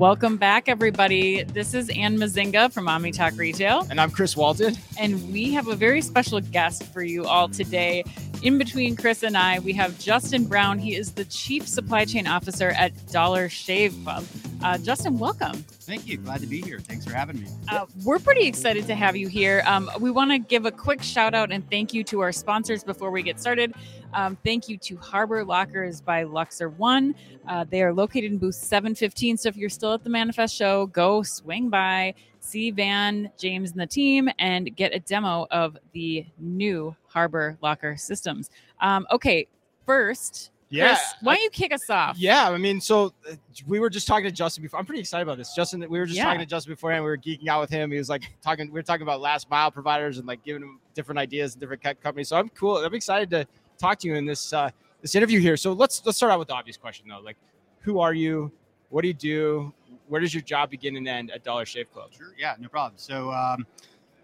Welcome back, everybody. This is Anne Mezzenga from Omni Talk Retail, And I'm Chris Walton. and we have a very special guest for you all today. In between Chris and I, we have Justin Brown. He is the Chief Supply Chain Officer at Dollar Shave Club. Uh, Justin, welcome. Thank you. Glad to be here. Thanks for having me. Uh, we're pretty excited to have you here. Um, we want to give a quick shout out and thank you to our sponsors before we get started. Um, thank you to Harbor Lockers by Luxer One. Uh, they are located in booth 715. So if you're still at the Manifest show, go swing by, see Van, James, and the team, and get a demo of the new Harbor Locker systems. Um, okay, first, Yeah, Chris, why don't you kick us off? Yeah, I mean, so uh, we were just talking to Justin before. I'm pretty excited about this. Justin, we were just Yeah. talking to Justin beforehand. We were geeking out with him. He was like talking. We were talking about last mile providers and like giving him different ideas and different companies. So I'm cool. I'm excited to talk to you in this uh, this interview here. So let's let's start out with the obvious question though. Like, who are you? What do you do? Where does your job begin and end at Dollar Shave Club? Sure. Yeah, no problem. So, um,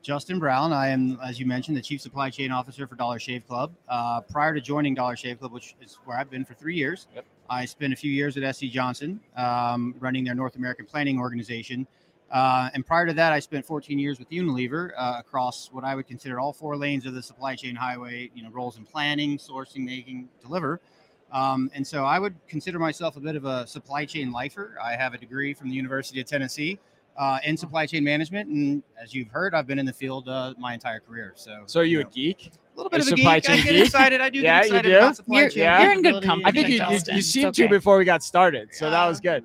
Justin Brown, I am, as you mentioned, the Chief Supply Chain Officer for Dollar Shave Club. Uh, prior to joining Dollar Shave Club, which is where I've been for three years, Yep. I spent a few years at SC Johnson, um, running their North American planning organization. Uh, and prior to that, I spent 14 years with Unilever uh, across what I would consider all four lanes of the supply chain highway. You know, roles in planning, sourcing, making, deliver. Um, and so I would consider myself a bit of a supply chain lifer. I have a degree from the University of Tennessee uh, in supply chain management, and as you've heard, I've been in the field uh, my entire career. So, So are you a know, geek? a little bit a of a supply geek. I chain get geek? excited. I do Yeah, get you do? about supply you're, chain. Yeah. you're in good company. I think you, you, Justin, you it's seemed okay. to before we got started. So that was good.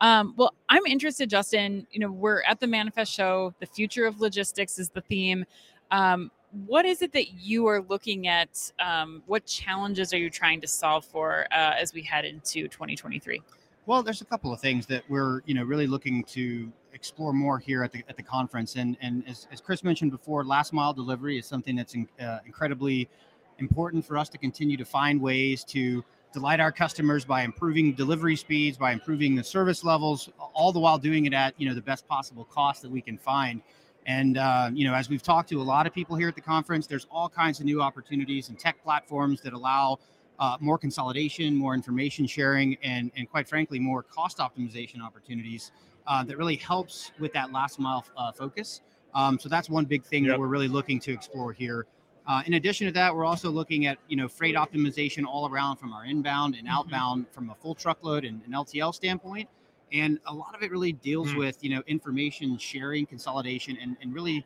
Um, well, I'm interested, Justin. You know, we're at the Manifest Show. The future of logistics is the theme. Um, what is it that you are looking at? Um, what challenges are you trying to solve for uh, as we head into 2023? Well, there's a couple of things that we're, you know, really looking to explore more here at the at the conference. And and as, as Chris mentioned before, last mile delivery is something that's in, uh, incredibly important for us to continue to find ways to delight our customers by improving delivery speeds, by improving the service levels, all the while doing it at you know the best possible cost that we can find. And uh, you know, as we've talked to a lot of people here at the conference, there's all kinds of new opportunities and tech platforms that allow uh, more consolidation, more information sharing, and and quite frankly, more cost optimization opportunities uh, that really helps with that last mile uh, focus. Um, so that's one big thing Yep. that we're really looking to explore here. Uh, in addition to that, we're also looking at you know freight optimization all around from our inbound and outbound from a full truckload and an LTL standpoint. And a lot of it really deals Hmm. with you know information sharing, consolidation, and, and really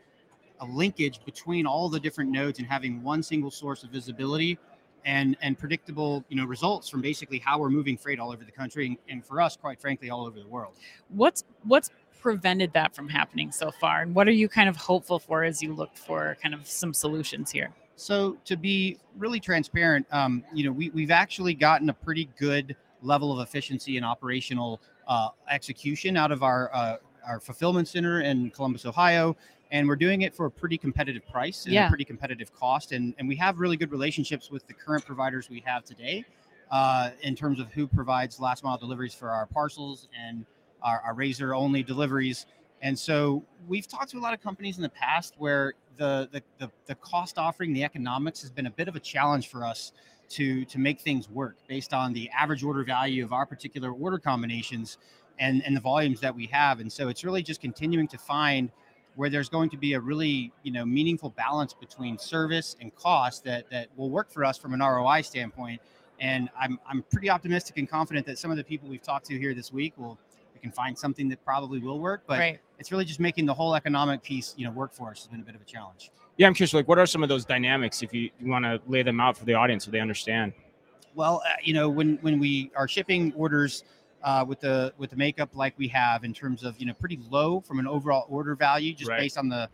a linkage between all the different nodes and having one single source of visibility and and predictable you know results from basically how we're moving freight all over the country and, and for us quite frankly all over the world. What's what's prevented that from happening so far, and what are you kind of hopeful for as you look for kind of some solutions here? so to be really transparent um, you know we, we've actually gotten a pretty good level of efficiency and operational uh, execution out of our uh, our fulfillment center in columbus ohio and we're doing it for a pretty competitive price and Yeah. a pretty competitive cost and, and we have really good relationships with the current providers we have today uh, in terms of who provides last mile deliveries for our parcels and our, our razor only deliveries and so we've talked to a lot of companies in the past where the, the the the cost offering, the economics has been a bit of a challenge for us to to make things work based on the average order value of our particular order combinations and and the volumes that we have. And so it's really just continuing to find where there's going to be a really you know meaningful balance between service and cost that that will work for us from an ROI standpoint. And I'm I'm pretty optimistic and confident that some of the people we've talked to here this week will we can find something that probably will work. But right. it's really just making the whole economic piece, you know, work for us has been a bit of a challenge. Yeah, I'm curious. Like, what are some of those dynamics? If you, you want to lay them out for the audience so they understand. Well, uh, you know, when when we are shipping orders uh, with the with the makeup like we have in terms of you know pretty low from an overall order value, just Right. based on the,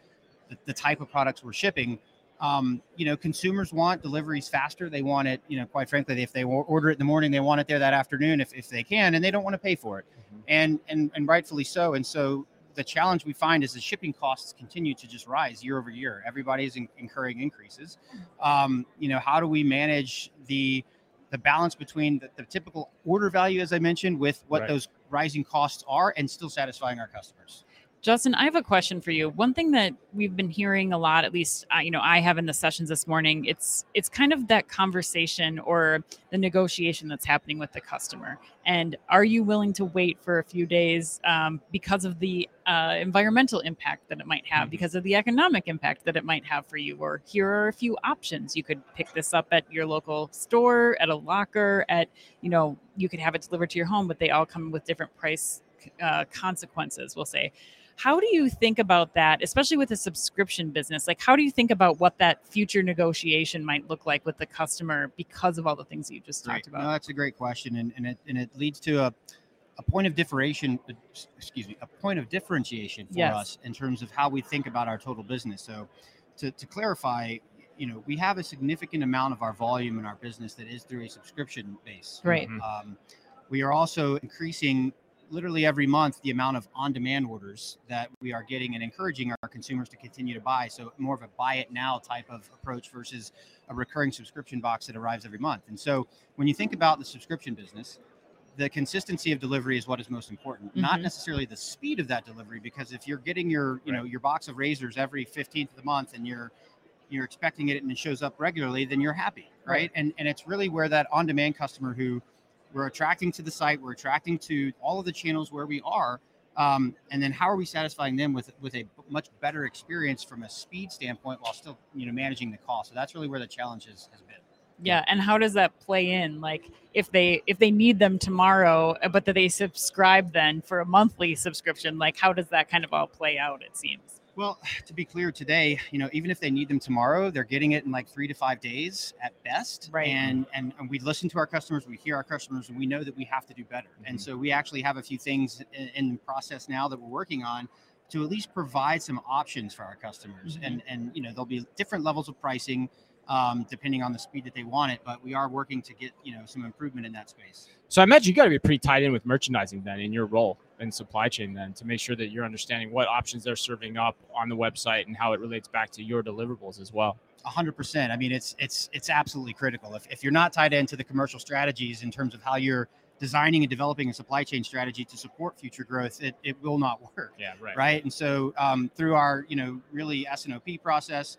the the type of products we're shipping. Um, you know, consumers want deliveries faster. They want it, you know, quite frankly, if they order it in the morning, they want it there that afternoon if, if they can, and they don't want to pay for it, and and and rightfully so. And so the challenge we find is the shipping costs continue to just rise year over year. Everybody's in, incurring increases. Um, you know, how do we manage the the balance between the, the typical order value, as I mentioned, with what Right. those rising costs are, and still satisfying our customers? Justin, I have a question for you. One thing that we've been hearing a lot, at least uh, you know, I have in the sessions this morning, it's it's kind of that conversation or the negotiation that's happening with the customer. And are you willing to wait for a few days um, because of the uh, environmental impact that it might have, Mhm. because of the economic impact that it might have for you? Or here are a few options. You could pick this up at your local store, at a locker, at you know, you could have it delivered to your home, but they all come with different price uh, consequences. We'll say. How do you think about that, especially with a subscription business? Like, how do you think about what that future negotiation might look like with the customer because of all the things that you just talked No, about? that's a great question, and, and it and it leads to a, a point of differentiation. Excuse me, a point of differentiation for Yes. us in terms of how we think about our total business. So, to, to clarify, you know, we have a significant amount of our volume in our business that is through a subscription base. Right. Um, we are also increasing literally every month the amount of on-demand orders that we are getting and encouraging our consumers to continue to buy. So more of a buy it now type of approach versus a recurring subscription box that arrives every month. And so when you think about the subscription business, the consistency of delivery is what is most important, not Mhm. necessarily the speed of that delivery. Because if you're getting your, you know, your box of razors every 15th of the month and you're you're expecting it and it shows up regularly, then you're happy, right? Right. And and it's really where that on-demand customer who we're attracting to the site, we're attracting to all of the channels where we are, um, and then how are we satisfying them with with a much better experience from a speed standpoint while still you know managing the cost. So that's really where the challenge is, has been. Yeah, and how does that play in? Like, if they if they need them tomorrow, uh, but that they subscribe then for a monthly subscription, like how does that kind of all play out? It seems. Well, to be clear, today, you know, even if they need them tomorrow, they're getting it in like three to five days at best. Right. And and, and we listen to our customers, we hear our customers, and we know that we have to do better. And Mhm. so we actually have a few things in, in process now that we're working on to at least provide some options for our customers. Mhm. And and you know, there'll be different levels of pricing um, depending on the speed that they want it. But we are working to get you know some improvement in that space. So I imagine you got to be pretty tied in with merchandising then in your role in supply chain then to make sure that you're understanding what options they're serving up on the website and how it relates back to your deliverables as well. Hundred percent. I mean, it's it's it's absolutely critical. If, if you're not tied into the commercial strategies in terms of how you're designing and developing a supply chain strategy to support future growth, it, it will not work. Yeah, right. Right. And so um, through our, you know, really S&OP process,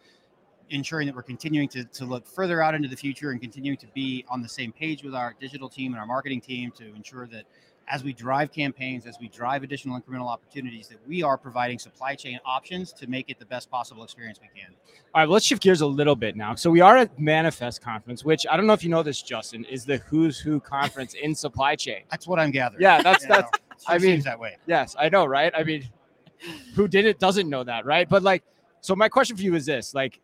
ensuring that we're continuing to, to look further out into the future and continuing to be on the same page with our digital team and our marketing team to ensure that as we drive campaigns, as we drive additional incremental opportunities, that we are providing supply chain options to make it the best possible experience we can. All right, let's shift gears a little bit now. So we are at Manifest Conference, which I don't know if you know this, Justin, is the who's who conference in supply chain. That's what I'm gathering. Yeah, that's You that's know, I mean- that way. yes, I know, right? I mean, who did it doesn't know that, right? But like, so my question for you is this: like,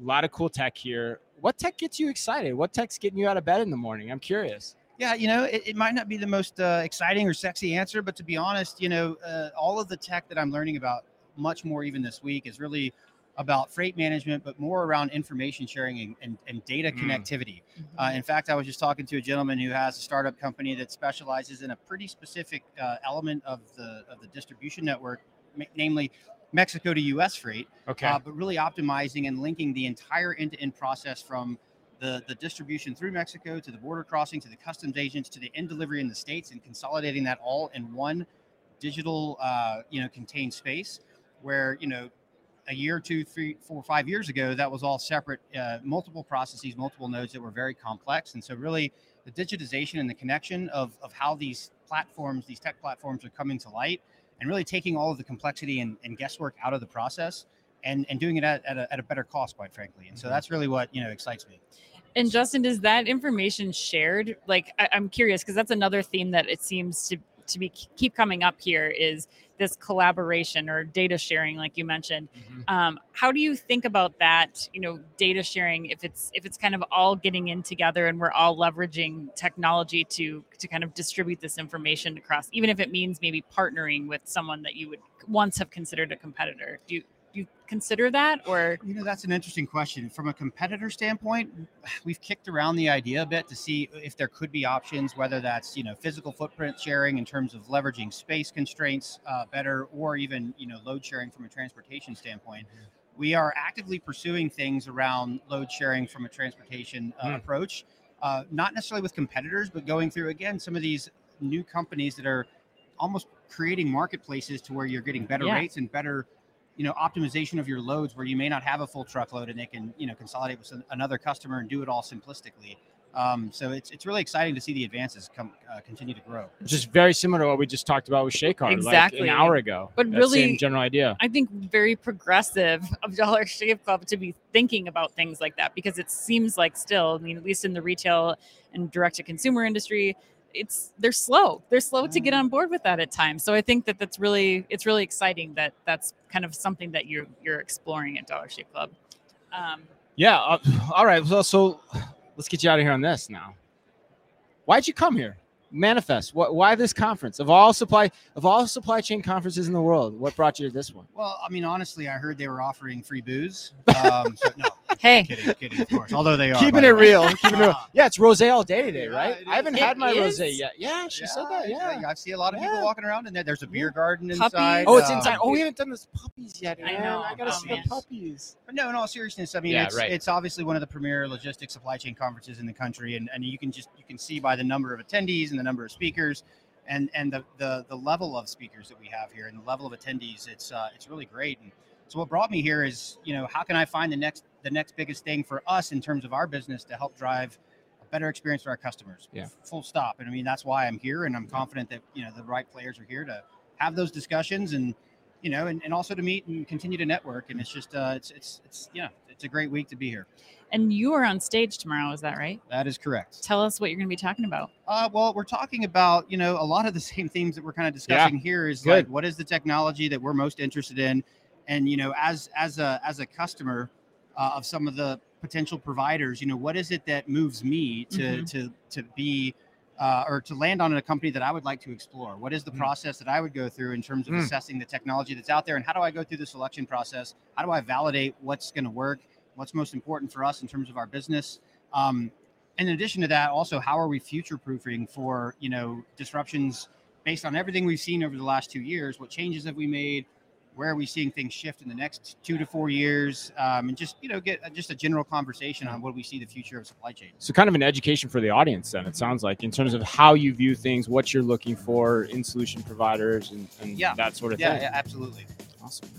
a lot of cool tech here. What tech gets you excited? What tech's getting you out of bed in the morning? I'm curious. Yeah, you know, it, it might not be the most uh, exciting or sexy answer, but to be honest, you know, uh, all of the tech that I'm learning about much more even this week is really about freight management, but more around information sharing and, and, and data Mm. connectivity. Uh, in fact, I was just talking to a gentleman who has a startup company that specializes in a pretty specific uh, element of the of the distribution network, ma- namely Mexico to U.S. freight, Okay. uh, but really optimizing and linking the entire end-to-end process from the, the distribution through Mexico to the border crossing to the customs agents to the end delivery in the states and consolidating that all in one digital uh, you know contained space where you know a year two three four five years ago that was all separate uh, multiple processes multiple nodes that were very complex. And so really the digitization and the connection of, of how these platforms these tech platforms are coming to light and really taking all of the complexity and, and guesswork out of the process and, and doing it at, at, a, at a better cost quite frankly and so Mhm. that's really what you know excites me And Justin, is that information shared? Like, I, I'm curious because that's another theme that it seems to to be keep coming up here is this collaboration or data sharing, like you mentioned. Mhm. Um, how do you think about that? You know, data sharing if it's if it's kind of all getting in together and we're all leveraging technology to to kind of distribute this information across, even if it means maybe partnering with someone that you would once have considered a competitor. Do you you consider that or You know, that's an interesting question. From a competitor standpoint, we've kicked around the idea a bit to see if there could be options, whether that's you know physical footprint sharing in terms of leveraging space constraints uh, better, or even you know load sharing from a transportation standpoint. We are actively pursuing things around load sharing from a transportation uh, Hmm. approach, uh, not necessarily with competitors, but going through again some of these new companies that are almost creating marketplaces to where you're getting better Yeah. rates and better you know optimization of your loads where you may not have a full truckload and they can you know consolidate with another customer and do it all simplistically um, so it's it's really exciting to see the advances come uh, continue to grow Which is very similar to what we just talked about with Shaycar like Exactly. an hour ago. But That really- same general idea. I think very progressive of Dollar Shave Club to be thinking about things like that because it seems like still, I mean, at least in the retail and direct to consumer industry, it's they're slow. They're slow to get on board with that at times. So I think that that's really it's really exciting that that's kind of something that you're you're exploring at Dollar Shave Club. Um, Yeah. Uh, all right. So, so let's get you out of here on this now. Why'd you come here? Manifest. What? Why this conference of all supply of all supply chain conferences in the world? What brought you to this one? well i mean honestly i heard they were offering free booze um, so, no hey, kidding kidding of course although they are Keeping it the real. Keeping it real. Yeah, it's rose all day today, right? it I haven't is. had my is? rose yet. Yeah, she said that. it's- Yeah. I see a lot of people Yeah. walking around in there. There's a beer garden Puppies. inside. Oh, it's um, inside. Oh, we haven't done this puppies yet. I know. I gotta Oh, see man. the puppies. But no, in all seriousness, I mean, Yeah, it's right. it's obviously one of the premier logistics supply chain conferences in the country, and, and you can just you can see by the number of attendees the number of speakers, and and the the, the level of speakers that we have here and the level of attendees. It's uh, it's really great. And so what brought me here is you know how can I find the next the next biggest thing for us in terms of our business to help drive a better experience for our customers. Yeah. Full stop. And I mean that's why I'm here, and I'm confident that you know the right players are here to have those discussions and you know, and, and also to meet and continue to network. And it's just, uh, it's, it's, it's, yeah, it's a great week to be here. and you are on stage tomorrow, is that right? That is correct. Tell us what you're going to be talking about. Uh, well, we're talking about, you know, a lot of the same themes that we're kind of discussing here is good. like, what is the technology that we're most interested in? And, you know, as, as a, as a customer uh, of some of the potential providers, you know, what is it that moves me to, Mhm. to, to be, uh, or to land on a company that I would like to explore? What is the Mm. process that I would go through in terms of Mm. assessing the technology that's out there? And how do I go through the selection process? How do I validate what's going to work? What's most important for us in terms of our business? Um, in addition to that, also, how are we future proofing for, you know, disruptions based on everything we've seen over the last two years? What changes have we made? Where are we seeing things shift in the next two to four years? Um, and just, you know, get just a general conversation on what we see the future of supply chain. So, kind of an education for the audience, then it sounds like, in terms of how you view things, what you're looking for in solution providers, and, and Yeah. that sort of Yeah, thing. yeah, absolutely. Awesome.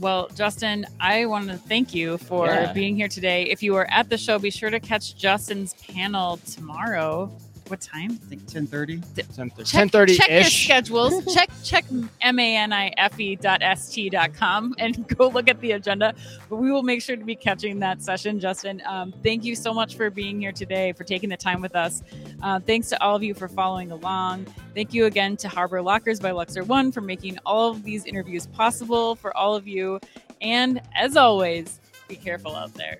Well, Justin, I want to thank you for Yeah. being here today. If you are at the show, be sure to catch Justin's panel tomorrow. What time? I think 1030. 10:30 check your ish. schedules. check check manife dot st dot com and go look at the agenda. But we will make sure to be catching that session, Justin. Um, thank you so much for being here today, for taking the time with us. Uh, thanks to all of you for following along. Thank you again to Harbor Lockers by Luxer One for making all of these interviews possible for all of you. And as always, be careful out there.